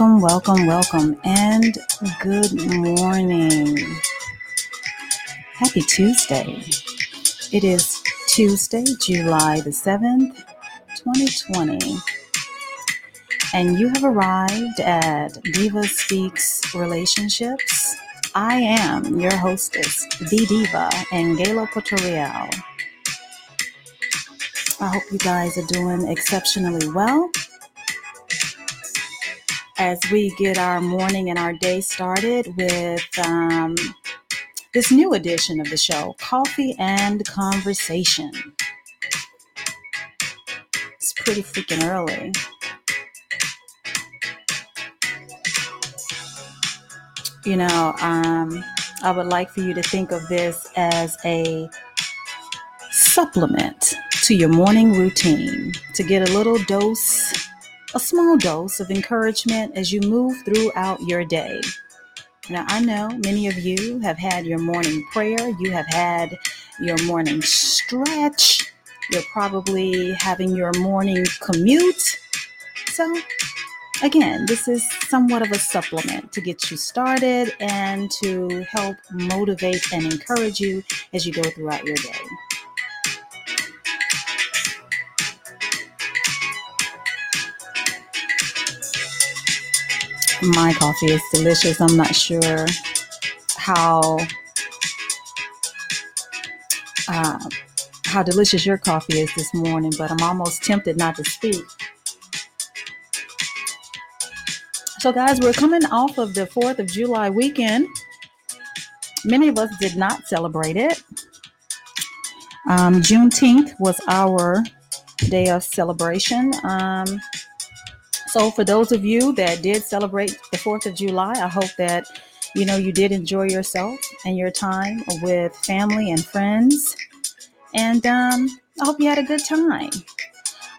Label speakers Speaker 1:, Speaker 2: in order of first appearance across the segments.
Speaker 1: welcome, welcome, welcome, and good morning. Happy Tuesday. It is Tuesday, July the 7th, 2020, and you have arrived at Diva Speaks Relationships. I am your hostess, The Diva, Angela Portorial. I hope you guys are doing exceptionally well as we get our morning and our day started with um, this new edition of the show, Coffee and Conversation. It's pretty freaking early. You know, um, I would like for you to think of this as a supplement to your morning routine to get a little dose a small dose of encouragement as you move throughout your day. Now, I know many of you have had your morning prayer, you have had your morning stretch, you're probably having your morning commute. So, again, this is somewhat of a supplement to get you started and to help motivate and encourage you as you go throughout your day. My coffee is delicious. I'm not sure how uh, how delicious your coffee is this morning, but I'm almost tempted not to speak. So, guys, we're coming off of the 4th of July weekend. Many of us did not celebrate it. Um, Juneteenth was our day of celebration. Um, so, for those of you that did celebrate the 4th of July, I hope that you know you did enjoy yourself and your time with family and friends. And um, I hope you had a good time.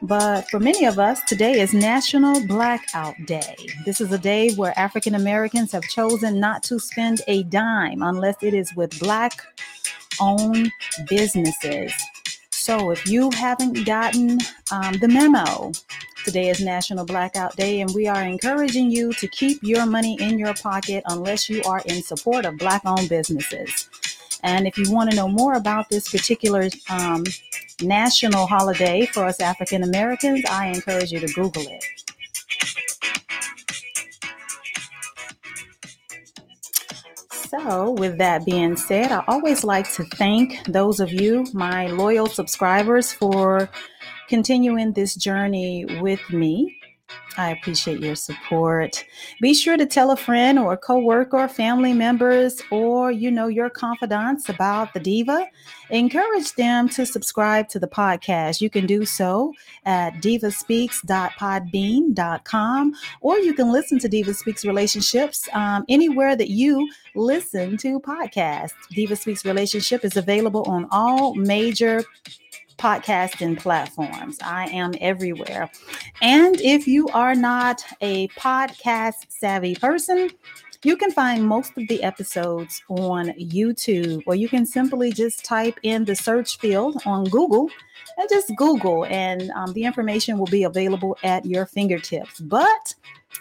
Speaker 1: But for many of us, today is National Blackout Day. This is a day where African Americans have chosen not to spend a dime unless it is with Black owned businesses. So if you haven't gotten um, the memo, Today is National Blackout Day, and we are encouraging you to keep your money in your pocket unless you are in support of Black owned businesses. And if you want to know more about this particular um, national holiday for us African Americans, I encourage you to Google it. So, with that being said, I always like to thank those of you, my loyal subscribers, for continuing this journey with me. I appreciate your support. Be sure to tell a friend or a coworker or family members or you know your confidants about the diva. Encourage them to subscribe to the podcast. You can do so at divaspeaks.podbean.com or you can listen to Diva Speaks Relationships um, anywhere that you listen to podcasts. Diva Speaks Relationship is available on all major podcasting platforms. I am everywhere. And if you are not a podcast savvy person, you can find most of the episodes on YouTube, or you can simply just type in the search field on Google and just Google, and um, the information will be available at your fingertips. But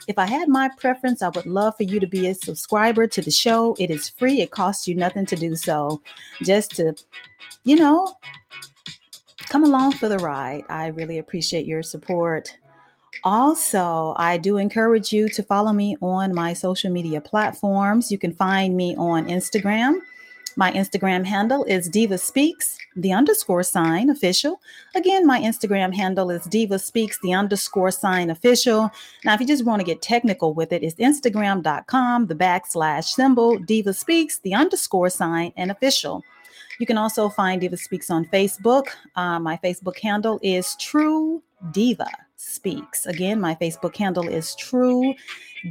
Speaker 1: if I had my preference, I would love for you to be a subscriber to the show. It is free, it costs you nothing to do so. Just to, you know, come along for the ride. I really appreciate your support. Also, I do encourage you to follow me on my social media platforms. You can find me on Instagram. My Instagram handle is Diva Speaks, the underscore sign official. Again, my Instagram handle is Diva Speaks, the underscore sign official. Now, if you just want to get technical with it, it's Instagram.com, the backslash symbol, Diva Speaks, the underscore sign, and official. You can also find Diva Speaks on Facebook. Uh, my Facebook handle is True Diva Speaks. Again, my Facebook handle is True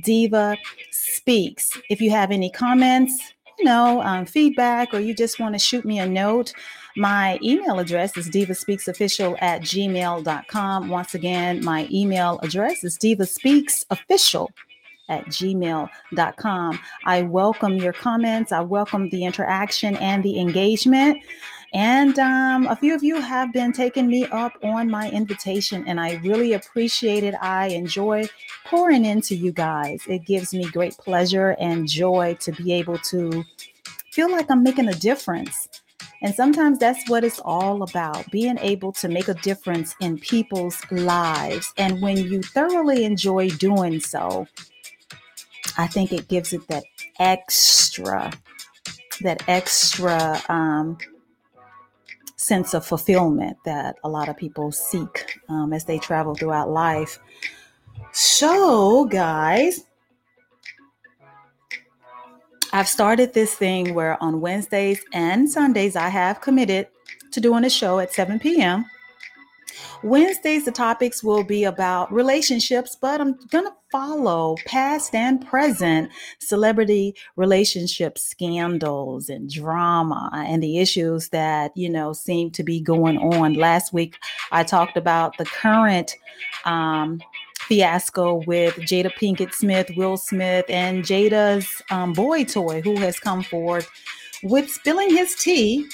Speaker 1: Diva Speaks. If you have any comments, you know, um, feedback, or you just want to shoot me a note, my email address is divaspeaksofficial at gmail.com. Once again, my email address is divaspeaksofficial at gmail.com. I welcome your comments. I welcome the interaction and the engagement. And um, a few of you have been taking me up on my invitation, and I really appreciate it. I enjoy pouring into you guys. It gives me great pleasure and joy to be able to feel like I'm making a difference. And sometimes that's what it's all about being able to make a difference in people's lives. And when you thoroughly enjoy doing so, I think it gives it that extra, that extra um, sense of fulfillment that a lot of people seek um, as they travel throughout life. So, guys, I've started this thing where on Wednesdays and Sundays I have committed to doing a show at 7 p.m. Wednesdays, the topics will be about relationships, but I'm going to follow past and present celebrity relationship scandals and drama and the issues that, you know, seem to be going on. Last week, I talked about the current um, fiasco with Jada Pinkett Smith, Will Smith, and Jada's um, boy toy, who has come forth with spilling his tea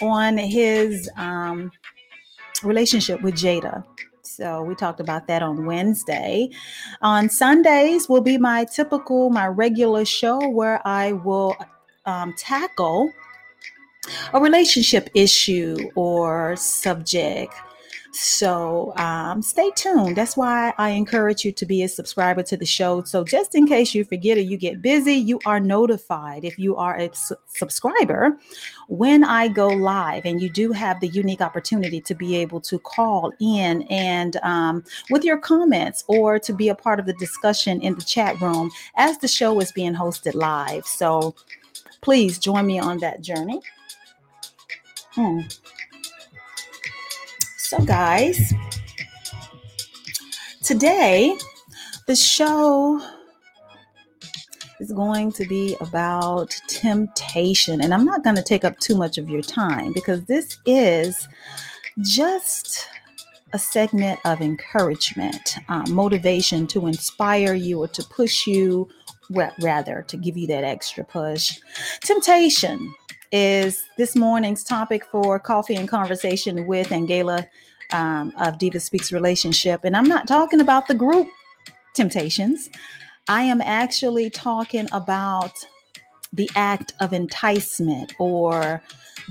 Speaker 1: on his um, relationship with Jada. So we talked about that on Wednesday. On Sundays will be my typical, my regular show where I will um, tackle a relationship issue or subject so um, stay tuned. That's why I encourage you to be a subscriber to the show. So just in case you forget or you get busy, you are notified if you are a su- subscriber when I go live. And you do have the unique opportunity to be able to call in and um, with your comments or to be a part of the discussion in the chat room as the show is being hosted live. So please join me on that journey. Hmm. So, guys, today the show is going to be about temptation. And I'm not going to take up too much of your time because this is just a segment of encouragement, uh, motivation to inspire you or to push you, rather, to give you that extra push. Temptation is this morning's topic for coffee and conversation with Angela um, of Diva Speaks Relationship. And I'm not talking about the group temptations, I am actually talking about the act of enticement or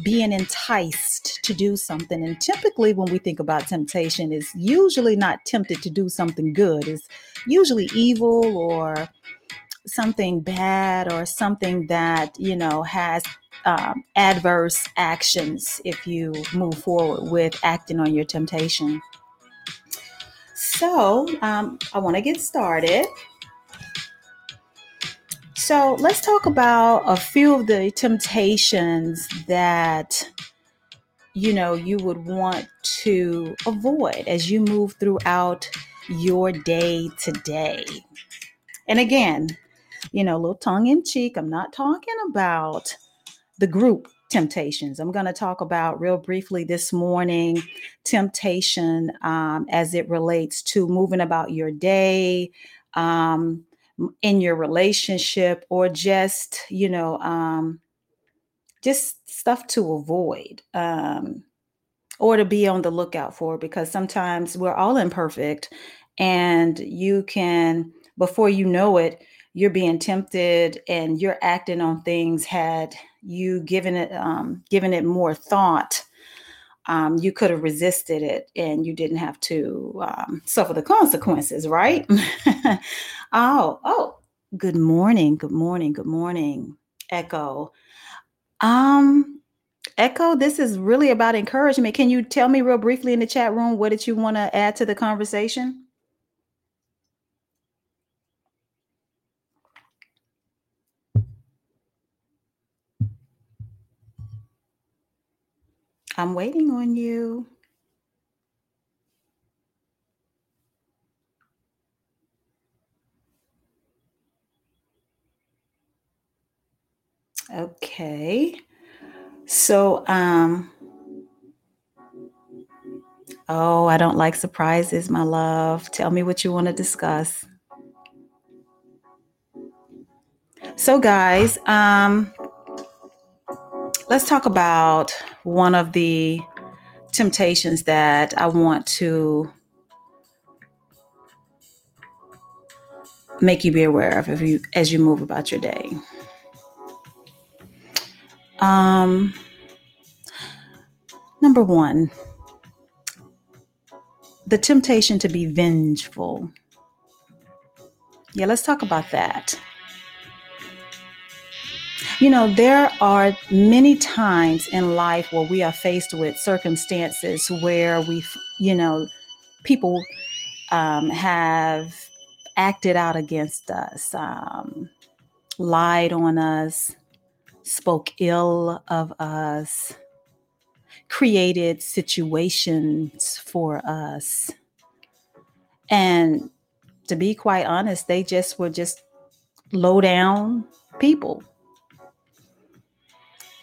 Speaker 1: being enticed to do something. And typically when we think about temptation is usually not tempted to do something good. Is usually evil or something bad or something that you know has um, adverse actions if you move forward with acting on your temptation. So, um, I want to get started. So, let's talk about a few of the temptations that you know you would want to avoid as you move throughout your day today. And again, you know, a little tongue in cheek, I'm not talking about the group temptations. I'm going to talk about real briefly this morning temptation um, as it relates to moving about your day, um, in your relationship, or just, you know, um, just stuff to avoid um, or to be on the lookout for because sometimes we're all imperfect and you can, before you know it, you're being tempted and you're acting on things had you given it um, given it more thought um, you could have resisted it and you didn't have to um, suffer the consequences, right? oh, oh, good morning, good morning, good morning, Echo. Um, Echo, this is really about encouragement. Can you tell me real briefly in the chat room what did you want to add to the conversation? I'm waiting on you. Okay. So, um, oh, I don't like surprises, my love. Tell me what you want to discuss. So, guys, um, let's talk about one of the temptations that I want to make you be aware of if you as you move about your day. Um, number one, the temptation to be vengeful. Yeah, let's talk about that. You know, there are many times in life where we are faced with circumstances where we, you know, people um, have acted out against us, um, lied on us, spoke ill of us, created situations for us. And to be quite honest, they just were just low down people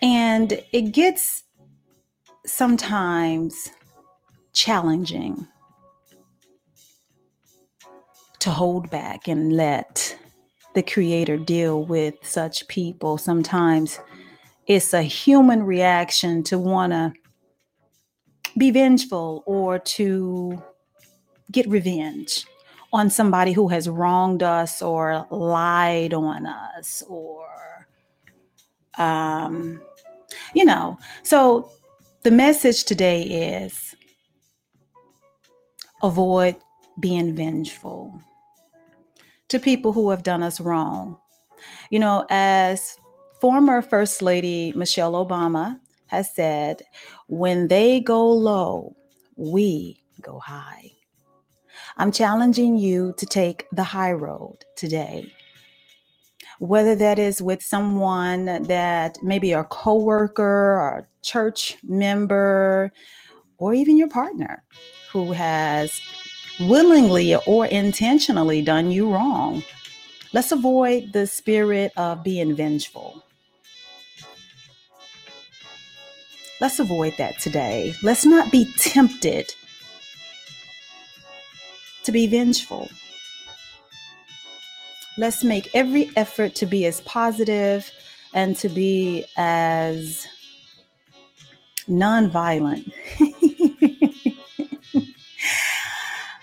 Speaker 1: and it gets sometimes challenging to hold back and let the creator deal with such people. Sometimes it's a human reaction to want to be vengeful or to get revenge on somebody who has wronged us or lied on us or um, you know, so the message today is avoid being vengeful to people who have done us wrong. You know, as former First Lady Michelle Obama has said, when they go low, we go high. I'm challenging you to take the high road today whether that is with someone that maybe a coworker or a church member or even your partner who has willingly or intentionally done you wrong. Let's avoid the spirit of being vengeful. Let's avoid that today. Let's not be tempted to be vengeful. Let's make every effort to be as positive and to be as nonviolent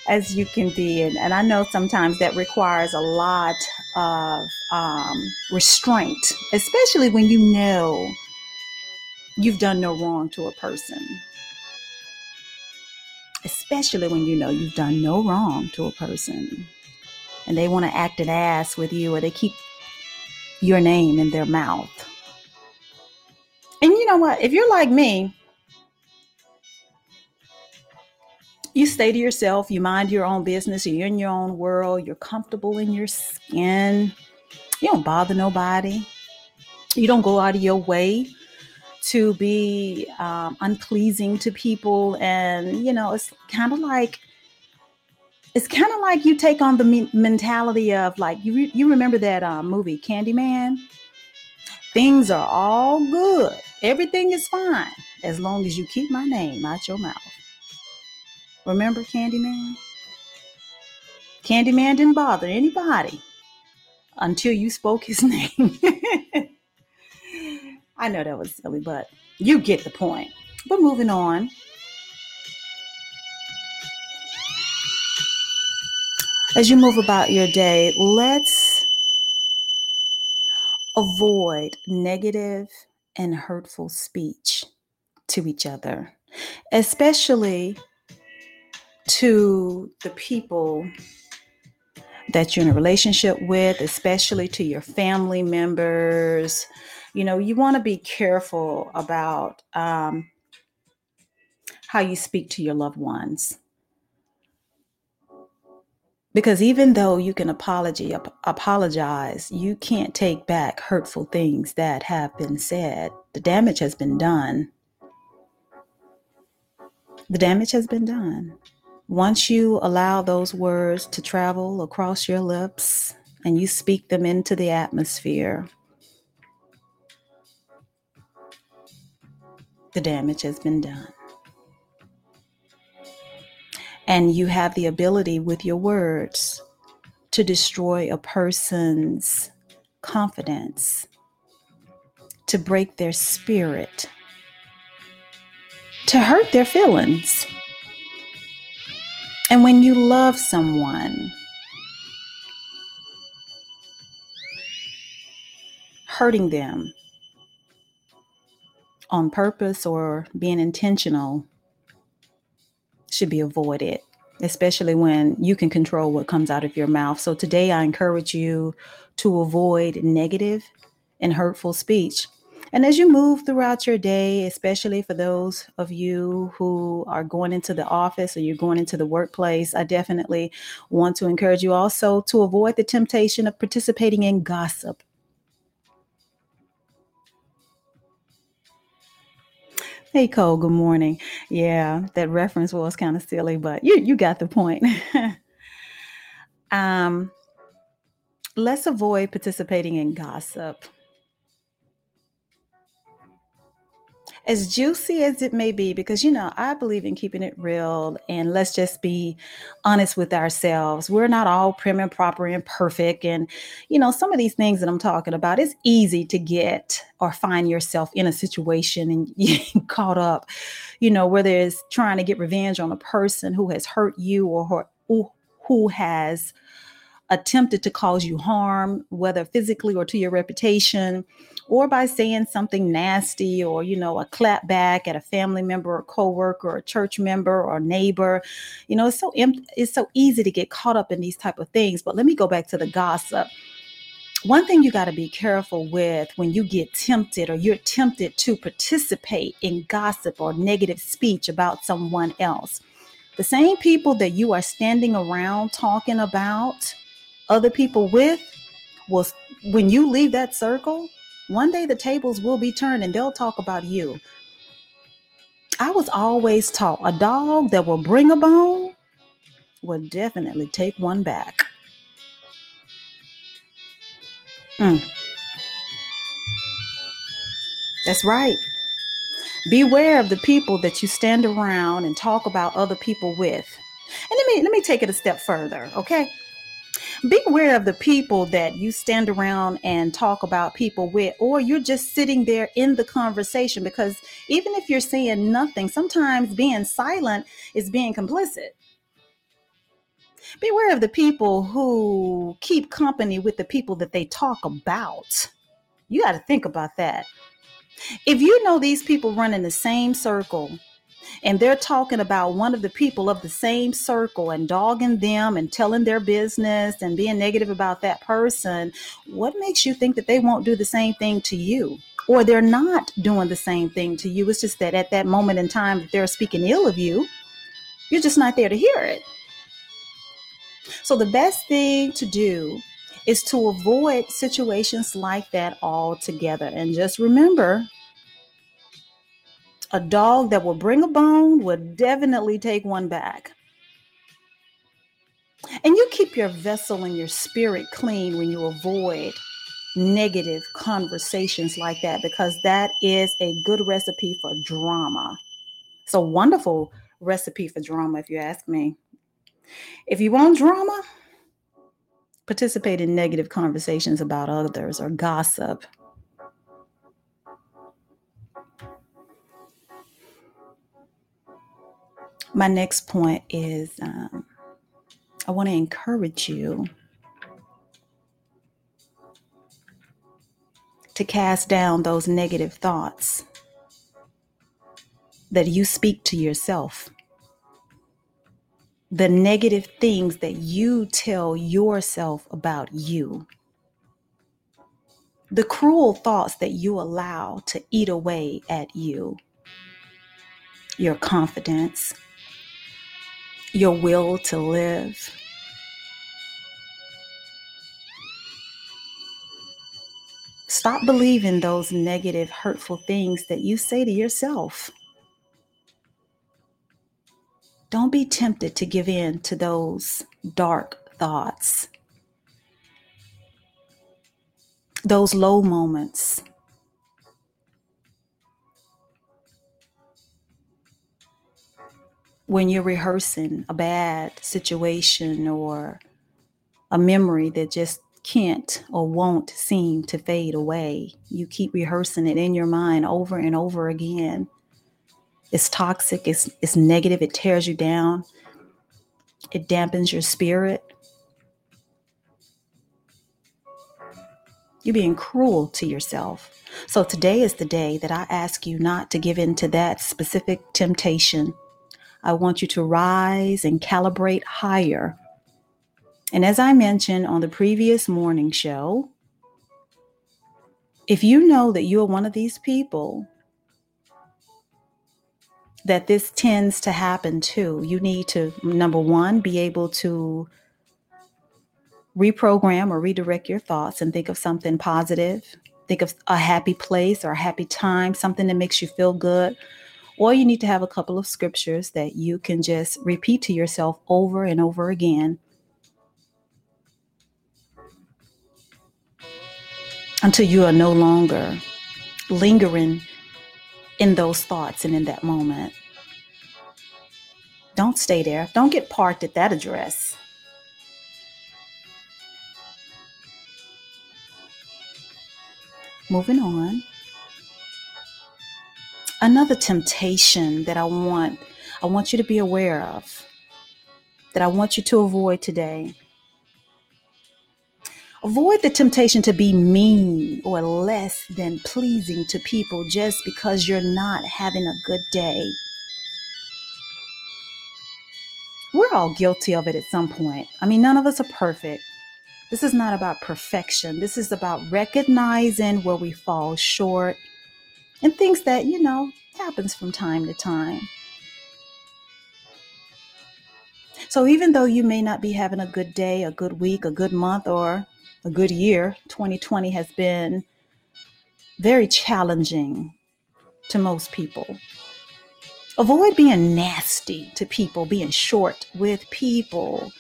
Speaker 1: as you can be. And, and, I know sometimes that requires a lot of um, restraint, especially when you know you've done no wrong to a person. Especially when you know you've done no wrong to a person and they want to act an ass with you or they keep your name in their mouth. And you know what? If you're like me, you stay to yourself, you mind your own business, you're in your own world, you're comfortable in your skin, you don't bother nobody, you don't go out of your way to be um, unpleasing to people. And, you know, it's kind of like it's kind of like you take on the me- mentality of like you re- you remember that um, movie Candyman. Things are all good. Everything is fine as long as you keep my name out your mouth. Remember Candyman? Candyman didn't bother anybody until you spoke his name. I know that was silly, but you get the point. But moving on. As you move about your day, let's avoid negative and hurtful speech to each other. especially to the people that you're in a relationship with, especially to your family members. You know, you want to be careful about um, how you speak to your loved ones. Because even though you can apology, ap- apologize, you can't take back hurtful things that have been said. The damage has been done. The damage has been done. Once you allow those words to travel across your lips and you speak them into the atmosphere, the damage has been done. And you have the ability with your words to destroy a person's confidence, to break their spirit, to hurt their feelings. And when you love someone, hurting them on purpose or being intentional should be avoided, especially when you can control what comes out of your mouth. So today I encourage you to avoid negative and hurtful speech. And as you move throughout your day, especially for those of you who are going into the office or you're going into the workplace, I definitely want to encourage you also to avoid the temptation of participating in gossip. Hey Cole, good morning. Yeah, that reference was kind of silly, but you you got the point. um let's avoid participating in gossip. As juicy as it may be, because you know, I believe in keeping it real and let's just be honest with ourselves. We're not all prim and proper and perfect. And, you know, some of these things that I'm talking about, it's easy to get or find yourself in a situation and you caught up, you know, whether it's trying to get revenge on a person who has hurt you or who, who has attempted to cause you harm, whether physically or to your reputation or by saying something nasty or, you know, a clap back at a family member or coworker or church member or neighbor. You know, it's so it's so easy to get caught up in these type of things. But let me go back to the gossip. One thing you got to be careful with when you get tempted or you're tempted to participate in gossip or negative speech about someone else. The same people that you are standing around talking about other people with will when you leave that circle, one day the tables will be turned and they'll talk about you. I was always taught a dog that will bring a bone will definitely take one back. Mm. That's right. Beware of the people that you stand around and talk about other people with. And let me let me take it a step further, okay? Be aware of the people that you stand around and talk about people with, or you're just sitting there in the conversation because even if you're saying nothing, sometimes being silent is being complicit. Beware of the people who keep company with the people that they talk about. You got to think about that. If you know these people run in the same circle and they're talking about one of the people of the same circle and dogging them and telling their business and being negative about that person, what makes you think that they won't do the same thing to you? Or they're not doing the same thing to you. It's just that at that moment in time that they're speaking ill of you, you're just not there to hear it. So the best thing to do is to avoid situations like that altogether. And just remember a dog that will bring a bone would definitely take one back. And you keep your vessel and your spirit clean when you avoid negative conversations like that because that is a good recipe for drama. It's a wonderful recipe for drama, if you ask me. If you want drama, participate in negative conversations about others or gossip my next point is um, I want to encourage you to cast down those negative thoughts that you speak to yourself, the negative things that you tell yourself about you, the cruel thoughts that you allow to eat away at you, your confidence, your will to live. Stop believing those negative, hurtful things that you say to yourself. Don't be tempted to give in to those dark thoughts, those low moments. When you're rehearsing a bad situation or a memory that just can't or won't seem to fade away, you keep rehearsing it in your mind over and over again. It's toxic, it's, it's negative, it tears you down, it dampens your spirit. You're being cruel to yourself. So today is the day that I ask you not to give in to that specific temptation. I want you to rise and calibrate higher. And as I mentioned on the previous morning show, if you know that you are one of these people that this tends to happen to. You need to, number one, be able to reprogram or redirect your thoughts and think of something positive. Think of a happy place or a happy time, something that makes you feel good. Or you need to have a couple of scriptures that you can just repeat to yourself over and over again until you are no longer lingering in those thoughts and in that moment. Don't stay there. Don't get parked at that address. Moving on. Another temptation that I want I want you to be aware of that I want you to avoid today Avoid the temptation to be mean or less than pleasing to people just because you're not having a good day. We're all guilty of it at some point. I mean, none of us are perfect. This is not about perfection. This is about recognizing where we fall short and things that, you know, happens from time to time. So even though you may not be having a good day, a good week, a good month, or a good year. 2020 has been very challenging to most people. Avoid being nasty to people, being short with people.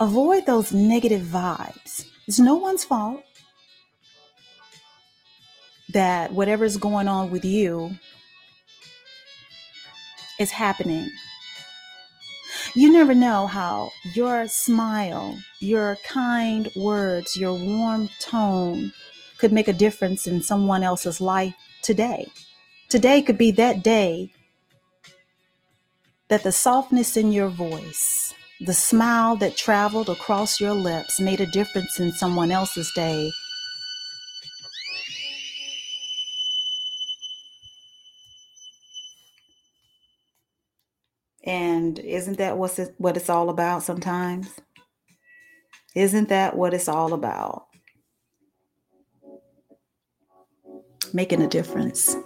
Speaker 1: Avoid those negative vibes. It's no one's fault that whatever's going on with you is happening you never know how your smile, your kind words, your warm tone could make a difference in someone else's life today. Today could be that day that the softness in your voice, the smile that traveled across your lips made a difference in someone else's day And isn't that what's it, what it's all about sometimes? Isn't that what it's all about? Making a difference.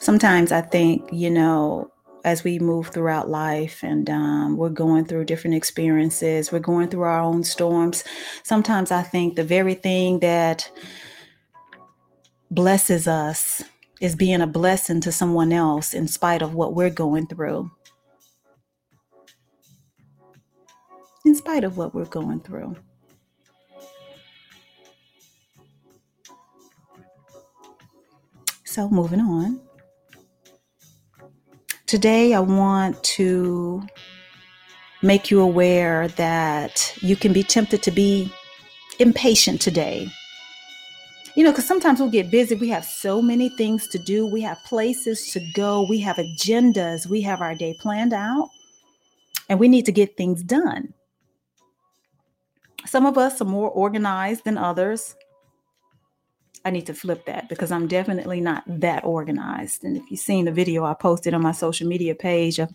Speaker 1: Sometimes I think, you know, as we move throughout life and um, we're going through different experiences, we're going through our own storms. Sometimes I think the very thing that blesses us is being a blessing to someone else in spite of what we're going through. In spite of what we're going through. So, moving on. Today, I want to make you aware that you can be tempted to be impatient today you know, because sometimes we'll get busy. We have so many things to do, we have places to go, we have agendas, we have our day planned out, and we need to get things done. Some of us are more organized than others. I need to flip that because I'm definitely not that organized. And if you've seen the video I posted on my social media page of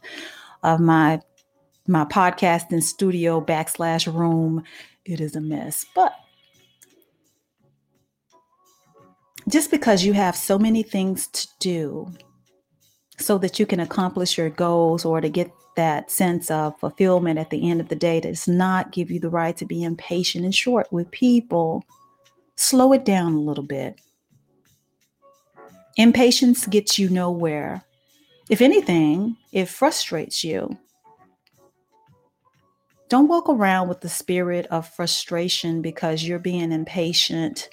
Speaker 1: of my my podcasting studio backslash room, it is a mess. But just because you have so many things to do so that you can accomplish your goals or to get that sense of fulfillment at the end of the day does not give you the right to be impatient and short with people. Slow it down a little bit. Impatience gets you nowhere. If anything, it frustrates you. Don't walk around with the spirit of frustration because you're being impatient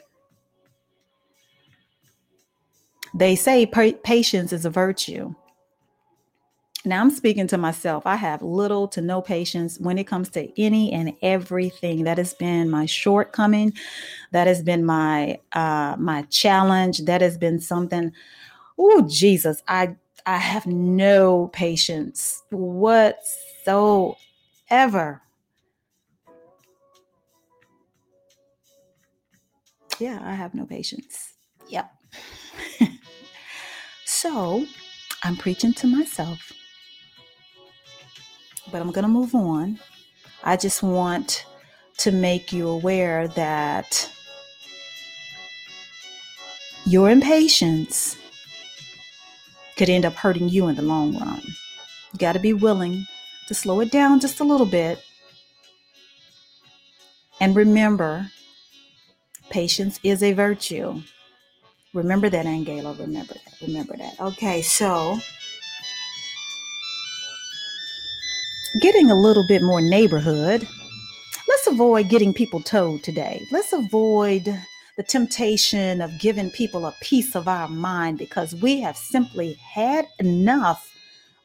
Speaker 1: They say patience is a virtue. Now I'm speaking to myself. I have little to no patience when it comes to any and everything. That has been my shortcoming. That has been my uh my challenge. That has been something. Oh Jesus, I I have no patience whatsoever. Yeah, I have no patience. Yep. So I'm preaching to myself, but I'm going to move on. I just want to make you aware that your impatience could end up hurting you in the long run. You got to be willing to slow it down just a little bit. And remember, patience is a virtue. Remember that, Angela. Remember that. Remember that. Okay, so getting a little bit more neighborhood. Let's avoid getting people towed today. Let's avoid the temptation of giving people a piece of our mind because we have simply had enough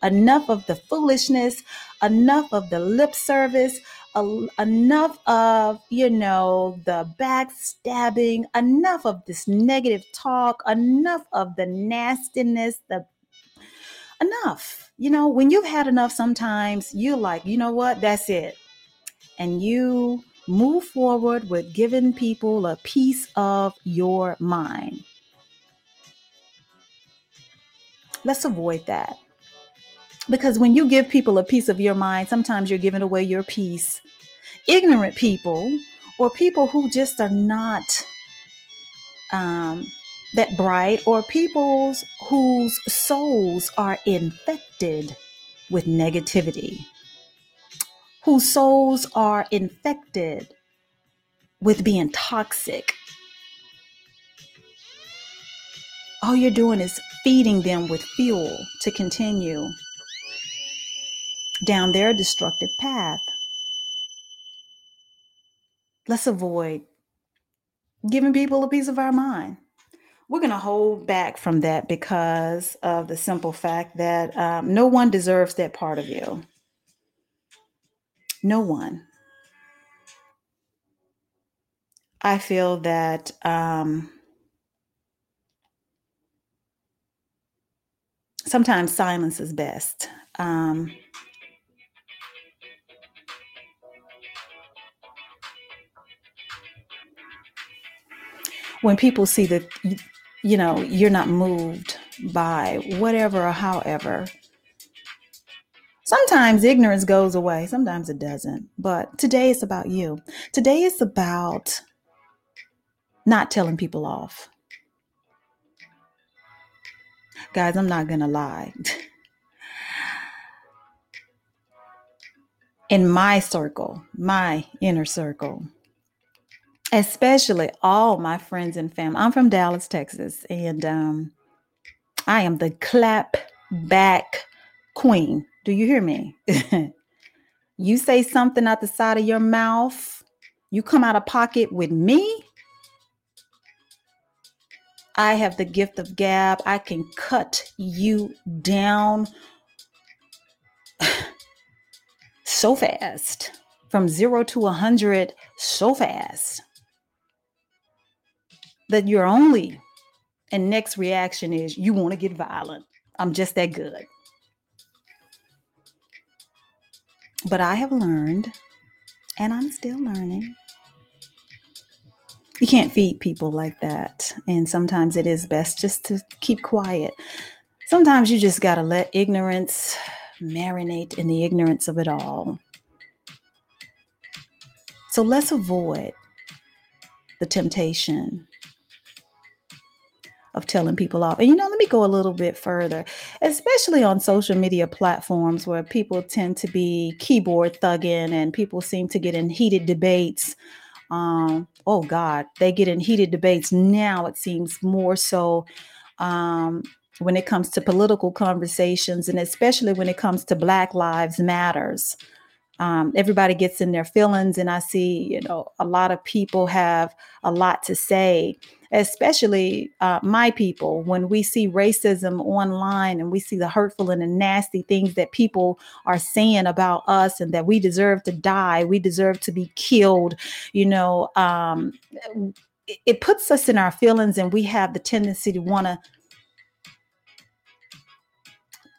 Speaker 1: enough of the foolishness, enough of the lip service, a, enough of, you know, the backstabbing, enough of this negative talk, enough of the nastiness, the enough. You know, when you've had enough, sometimes you're like, you know what, that's it. And you move forward with giving people a piece of your mind. Let's avoid that. Because when you give people a piece of your mind, sometimes you're giving away your peace. Ignorant people or people who just are not um, that bright, or people whose souls are infected with negativity, whose souls are infected with being toxic. All you're doing is feeding them with fuel to continue down their destructive path. Let's avoid giving people a piece of our mind. We're going to hold back from that because of the simple fact that um, no one deserves that part of you. No one. I feel that um, sometimes silence is best. Um, when people see that you know you're not moved by whatever or however sometimes ignorance goes away sometimes it doesn't. But today it's about you. Today it's about not telling people off. Guys i'm not gonna lie. In my circle my inner circle especially all my friends and family. I'm from Dallas, Texas, and um, I am the clap back queen. Do you hear me? you say something out the side of your mouth, you come out of pocket with me. I have the gift of gab. I can cut you down so fast from zero to a hundred so fast that your only and next reaction is you want to get violent. I'm just that good. But I have learned, and I'm still learning, You can't feed people like that. And sometimes it is best just to keep quiet. Sometimes you just got to let ignorance marinate in the ignorance of it all. So let's avoid the temptation of telling people off. And you know, let me go a little bit further, especially on social media platforms where people tend to be keyboard thugging and people seem to get in heated debates. Um, oh God, they get in heated debates now, it seems more so um, when it comes to political conversations and especially when it comes to Black Lives Matters. Um, everybody gets in their feelings, and I see, you know, a lot of people have a lot to say especially uh, my people, when we see racism online and we see the hurtful and the nasty things that people are saying about us and that we deserve to die, we deserve to be killed, you know, um, it, it puts us in our feelings and we have the tendency to want to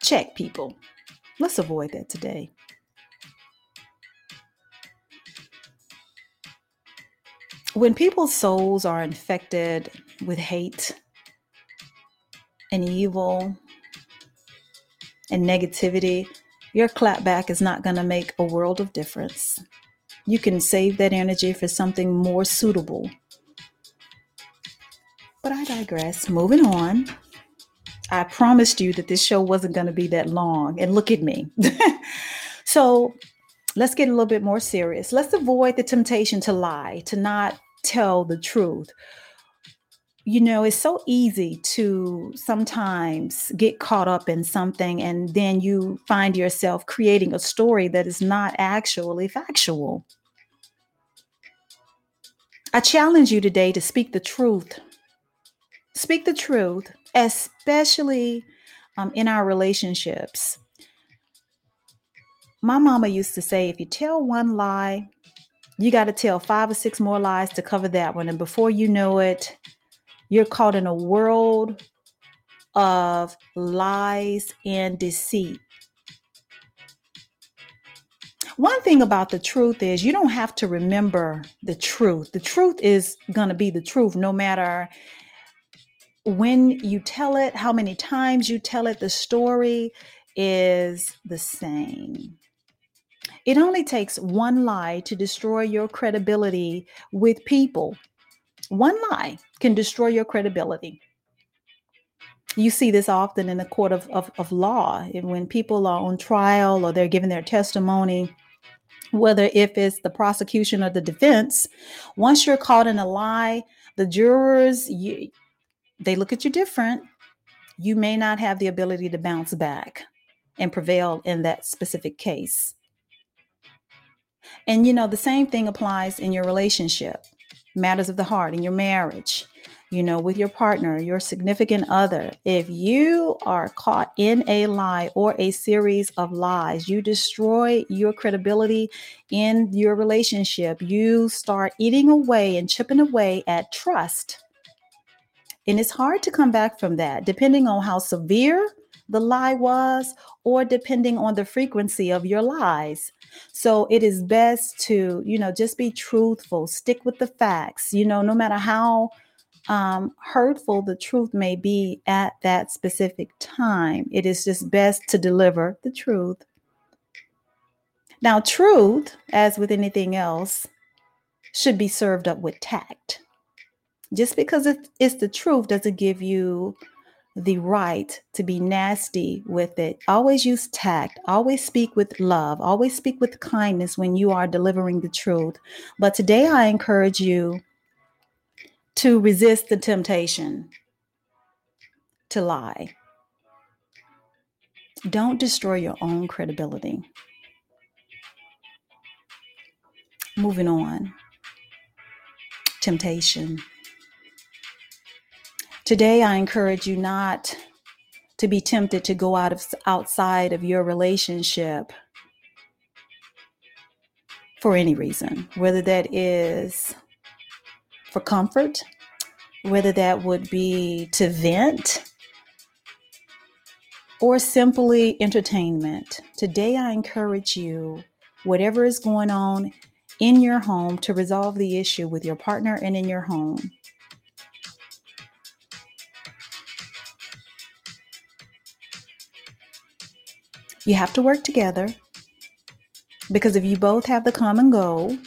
Speaker 1: check people. Let's avoid that today. When people's souls are infected with hate and evil and negativity, your clapback is not going to make a world of difference. You can save that energy for something more suitable. But I digress. Moving on. I promised you that this show wasn't going to be that long, and look at me. so let's get a little bit more serious. Let's avoid the temptation to lie, to not tell the truth. You know, it's so easy to sometimes get caught up in something and then you find yourself creating a story that is not actually factual. I challenge you today to speak the truth. Speak the truth, especially um, in our relationships. My mama used to say if you tell one lie, you got to tell five or six more lies to cover that one. And before you know it, you're caught in a world of lies and deceit. One thing about the truth is you don't have to remember the truth. The truth is going to be the truth no matter when you tell it, how many times you tell it, the story is the same. It only takes one lie to destroy your credibility with people. One lie can destroy your credibility. You see this often in the court of, of, of law when people are on trial or they're giving their testimony, whether if it's the prosecution or the defense. Once you're caught in a lie, the jurors, you, they look at you different. You may not have the ability to bounce back and prevail in that specific case. And you know, the same thing applies in your relationship, matters of the heart, in your marriage, you know, with your partner, your significant other. If you are caught in a lie or a series of lies, you destroy your credibility in your relationship. You start eating away and chipping away at trust. And it's hard to come back from that, depending on how severe the lie was or depending on the frequency of your lies. So it is best to, you know, just be truthful, stick with the facts, you know, no matter how um, hurtful the truth may be at that specific time. It is just best to deliver the truth. Now, truth, as with anything else, should be served up with tact. Just because it's the truth doesn't give you the right to be nasty with it. Always use tact. Always speak with love. Always speak with kindness when you are delivering the truth. But today I encourage you to resist the temptation to lie. Don't destroy your own credibility. Moving on. Temptation. Today, I encourage you not to be tempted to go out of outside of your relationship for any reason, whether that is for comfort, whether that would be to vent, or simply entertainment. Today, I encourage you, whatever is going on in your home to resolve the issue with your partner and in your home. You have to work together because if you both have the common goal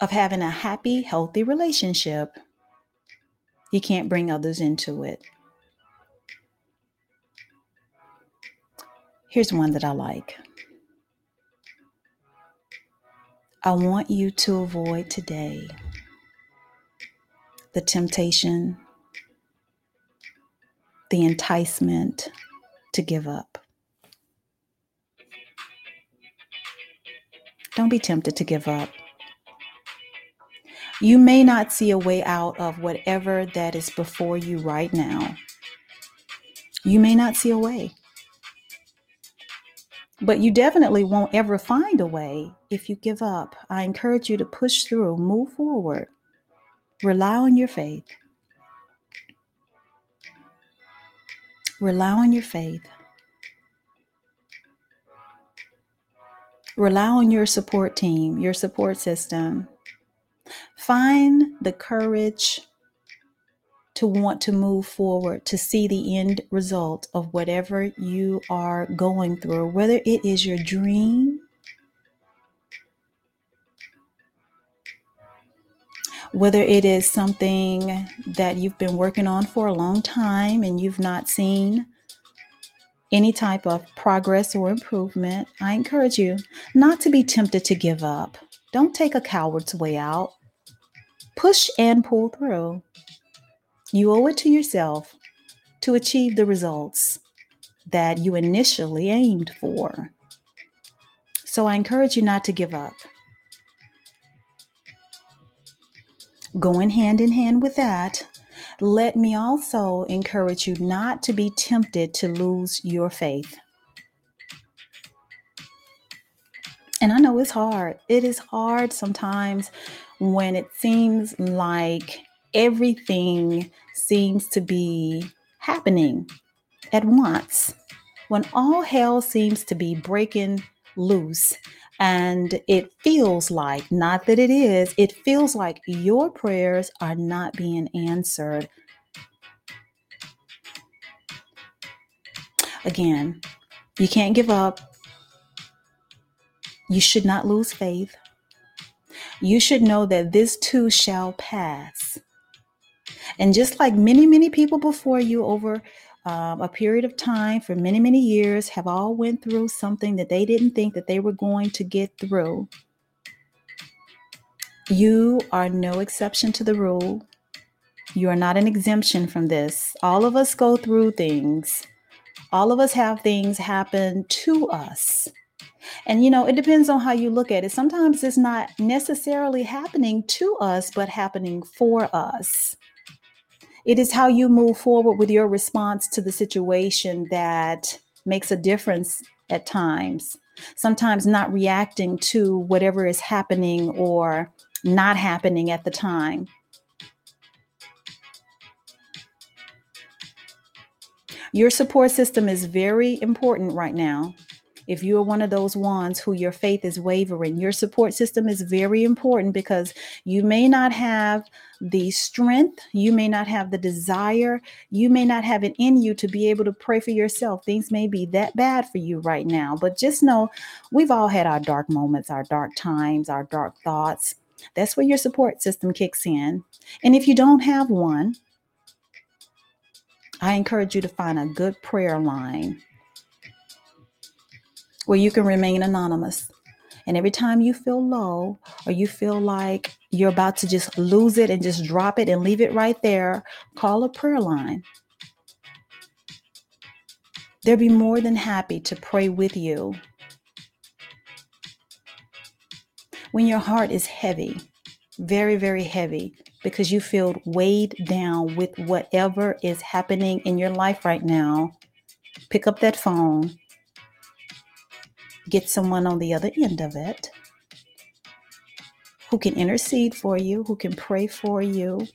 Speaker 1: of having a happy, healthy relationship, you can't bring others into it. Here's one that I like. I want you to avoid today the temptation, the enticement to give up. Don't be tempted to give up. You may not see a way out of whatever that is before you right now. You may not see a way. But you definitely won't ever find a way if you give up. I encourage you to push through, move forward, rely on your faith. Rely on your faith. Rely on your support team, your support system. Find the courage to want to move forward, to see the end result of whatever you are going through, whether it is your dream, whether it is something that you've been working on for a long time and you've not seen any type of progress or improvement, I encourage you not to be tempted to give up. Don't take a coward's way out. Push and pull through. You owe it to yourself to achieve the results that you initially aimed for. So I encourage you not to give up. Going hand in hand with that, let me also encourage you not to be tempted to lose your faith. And I know it's hard. It is hard sometimes when it seems like everything seems to be happening at once. When all hell seems to be breaking loose and it feels like, not that it is, it feels like your prayers are not being answered. Again, you can't give up. You should not lose faith. You should know that this too shall pass. And just like many, many people before you over um, a period of time for many, many years have all went through something that they didn't think that they were going to get through. You are no exception to the rule. You are not an exemption from this. All of us go through things. All of us have things happen to us. And you know, it depends on how you look at it. Sometimes it's not necessarily happening to us, but happening for us. It is how you move forward with your response to the situation that makes a difference at times. Sometimes not reacting to whatever is happening or not happening at the time. Your support system is very important right now. If you are one of those ones who your faith is wavering, your support system is very important because you may not have the strength, you may not have the desire, you may not have it in you to be able to pray for yourself. Things may be that bad for you right now, but just know we've all had our dark moments, our dark times, our dark thoughts. That's where your support system kicks in. And if you don't have one, I encourage you to find a good prayer line where you can remain anonymous. And every time you feel low or you feel like you're about to just lose it and just drop it and leave it right there, call a prayer line. They'll be more than happy to pray with you. When your heart is heavy, very, very heavy, because you feel weighed down with whatever is happening in your life right now, pick up that phone get someone on the other end of it who can intercede for you, who can pray for you,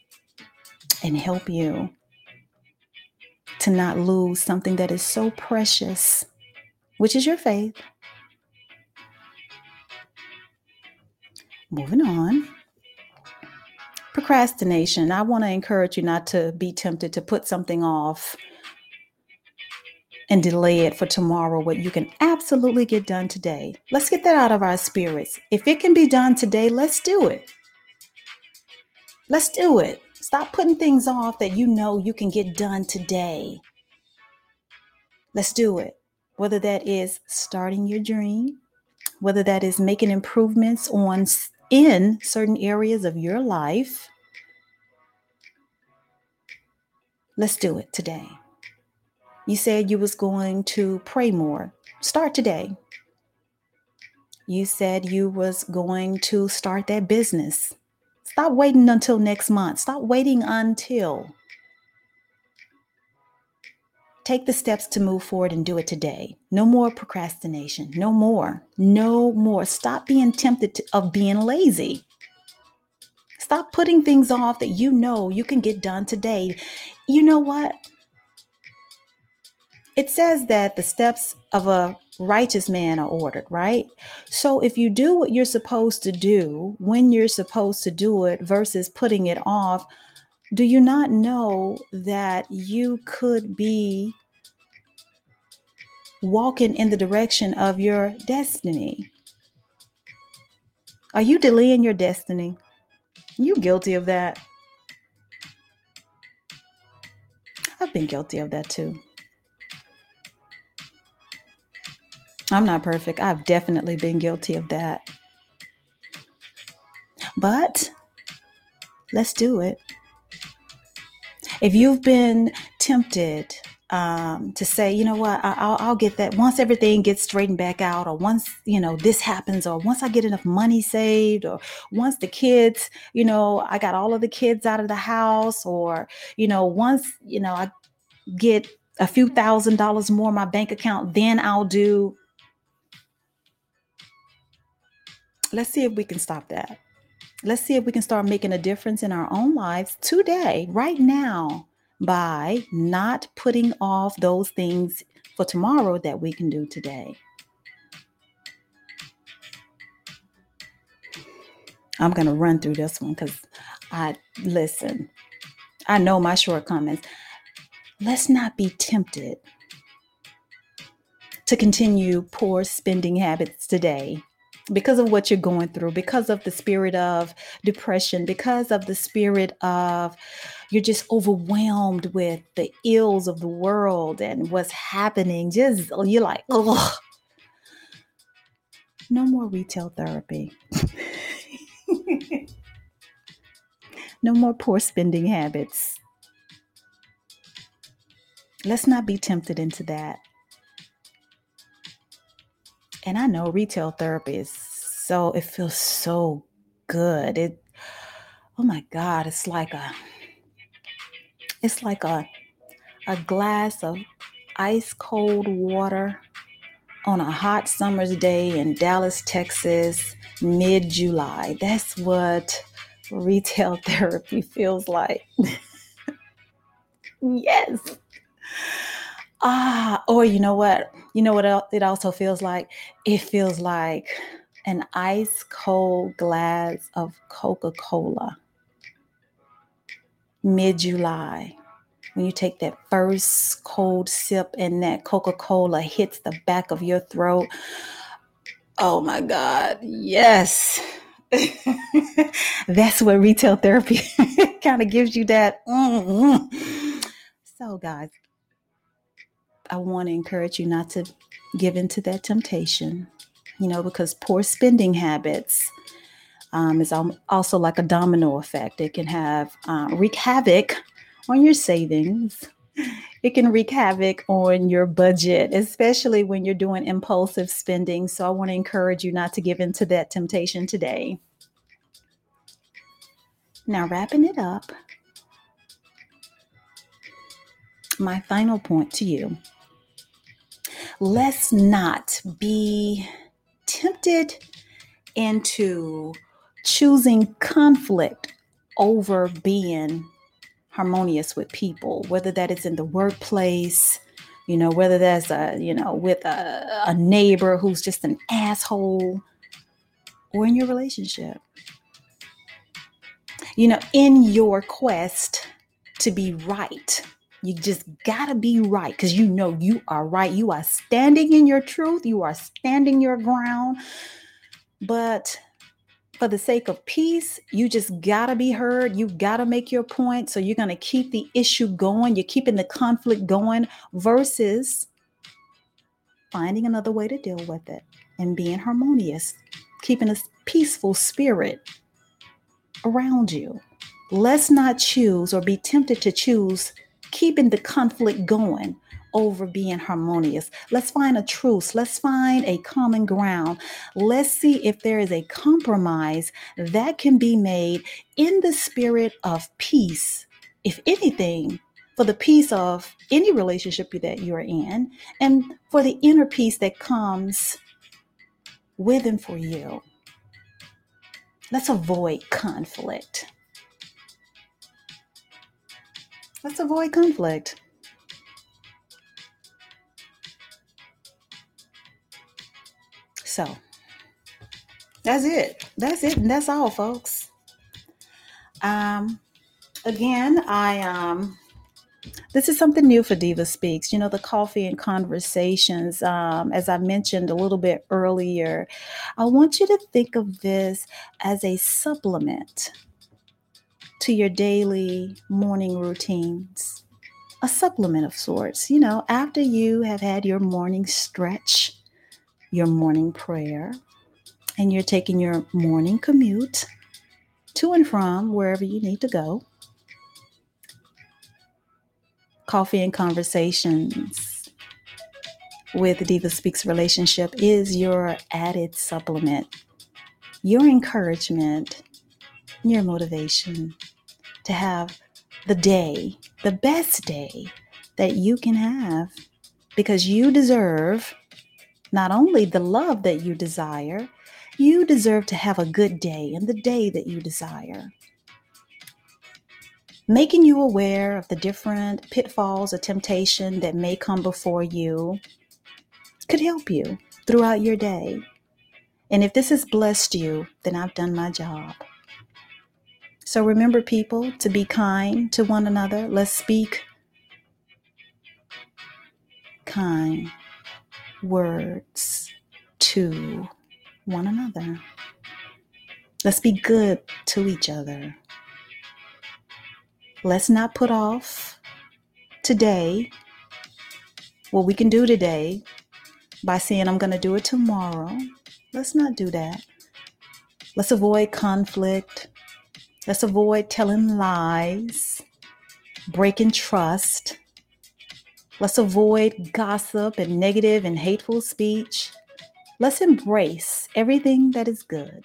Speaker 1: and help you to not lose something that is so precious, which is your faith. Moving on. Procrastination. I want to encourage you not to be tempted to put something off and delay it for tomorrow what you can absolutely get done today. Let's get that out of our spirits. If it can be done today, let's do it. Let's do it. Stop putting things off that you know you can get done today. Let's do it. Whether that is starting your dream, whether that is making improvements on in certain areas of your life. Let's do it today. You said you was going to pray more. Start today. You said you was going to start that business. Stop waiting until next month. Stop waiting until. Take the steps to move forward and do it today. No more procrastination. No more. No more. Stop being tempted to, of being lazy. Stop putting things off that you know you can get done today. You know what? It says that the steps of a righteous man are ordered, right? So if you do what you're supposed to do when you're supposed to do it versus putting it off, do you not know that you could be walking in the direction of your destiny? Are you delaying your destiny? You guilty of that? I've been guilty of that too. I'm not perfect. I've definitely been guilty of that. But let's do it. If you've been tempted um, to say, you know what, I, will I'll get that once everything gets straightened back out, or once, you know, this happens, or once I get enough money saved, or once the kids, you know, I got all of the kids out of the house, or, you know, once, you know, I get a few thousand dollars more in my bank account, then I'll do let's see if we can stop that. Let's see if we can start making a difference in our own lives today, right now, by not putting off those things for tomorrow that we can do today. I'm going to run through this one because I listen, I know my shortcomings. Let's not be tempted to continue poor spending habits today because of what you're going through, because of the spirit of depression, because of the spirit of you're just overwhelmed with the ills of the world and what's happening. Just you're like, oh, no more retail therapy. no more poor spending habits. Let's not be tempted into that. And I know retail therapy is so, it feels so good. It, oh my God, it's like a, it's like a, a glass of ice cold water on a hot summer's day in Dallas, Texas, mid July. That's what retail therapy feels like. yes. Ah, or you know what? You know what it also feels like? It feels like an ice cold glass of Coca Cola mid July. When you take that first cold sip and that Coca Cola hits the back of your throat. Oh my God, yes. That's what retail therapy kind of gives you that. Mm-hmm. So, guys, I want to encourage you not to give into that temptation, you know, because poor spending habits um, is also like a domino effect. It can have uh, wreak havoc on your savings. It can wreak havoc on your budget, especially when you're doing impulsive spending. So I want to encourage you not to give into that temptation today. Now, wrapping it up, my final point to you let's not be tempted into choosing conflict over being harmonious with people, whether that is in the workplace, you know, whether that's a, you know, with a, a neighbor who's just an asshole. or in your relationship. You know, in your quest to be right, you just gotta be right because you know you are right. You are standing in your truth, you are standing your ground. But for the sake of peace, you just gotta be heard. You gotta make your point. So you're gonna keep the issue going. You're keeping the conflict going versus finding another way to deal with it and being harmonious, keeping a peaceful spirit around you. Let's not choose or be tempted to choose keeping the conflict going over being harmonious. Let's find a truce. Let's find a common ground. Let's see if there is a compromise that can be made in the spirit of peace. If anything, for the peace of any relationship that you're in, and for the inner peace that comes with and for you. Let's avoid conflict. Let's avoid conflict. So that's it. That's it. And that's all, folks. Um, again, I um this is something new for Diva Speaks. You know, the coffee and conversations, um, as I mentioned a little bit earlier, I want you to think of this as a supplement to your daily morning routines. A supplement of sorts, you know, after you have had your morning stretch, your morning prayer, and you're taking your morning commute to and from wherever you need to go Coffee and Conversations with Diva Speaks Relationship is your added supplement, your encouragement, your motivation to have the day, the best day that you can have because you deserve not only the love that you desire, you deserve to have a good day and the day that you desire making you aware of the different pitfalls or temptation that may come before you could help you throughout your day. And if this has blessed you, then I've done my job. So remember, people, to be kind to one another. Let's speak kind words to one another. Let's be good to each other. Let's not put off today what we can do today by saying, I'm going to do it tomorrow. Let's not do that. Let's avoid conflict. Let's avoid telling lies, breaking trust. Let's avoid gossip and negative and hateful speech. Let's embrace everything that is good.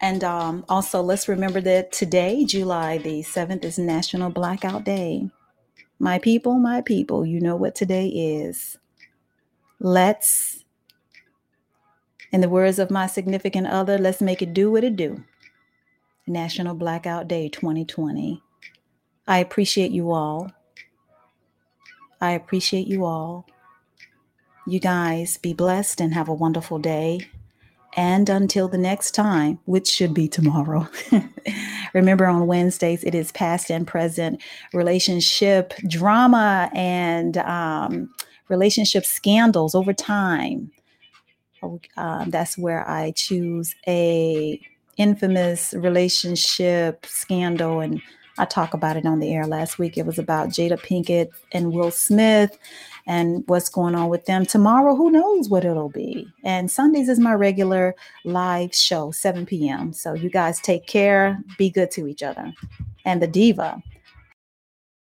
Speaker 1: And um, also, let's remember that today, July the 7th, is National Blackout Day. My people, my people, you know what today is. Let's, in the words of my significant other, let's make it do what it do. National Blackout Day 2020. I appreciate you all. I appreciate you all. You guys be blessed and have a wonderful day. And until the next time, which should be tomorrow. Remember, on Wednesdays, it is past and present relationship drama and um, relationship scandals over time. Um, that's where I choose a infamous relationship scandal and I talk about it on the air last week. It was about Jada Pinkett and Will Smith and what's going on with them. Tomorrow, who knows what it'll be. And Sundays is my regular live show, 7 p.m. So you guys take care, be good to each other. And the diva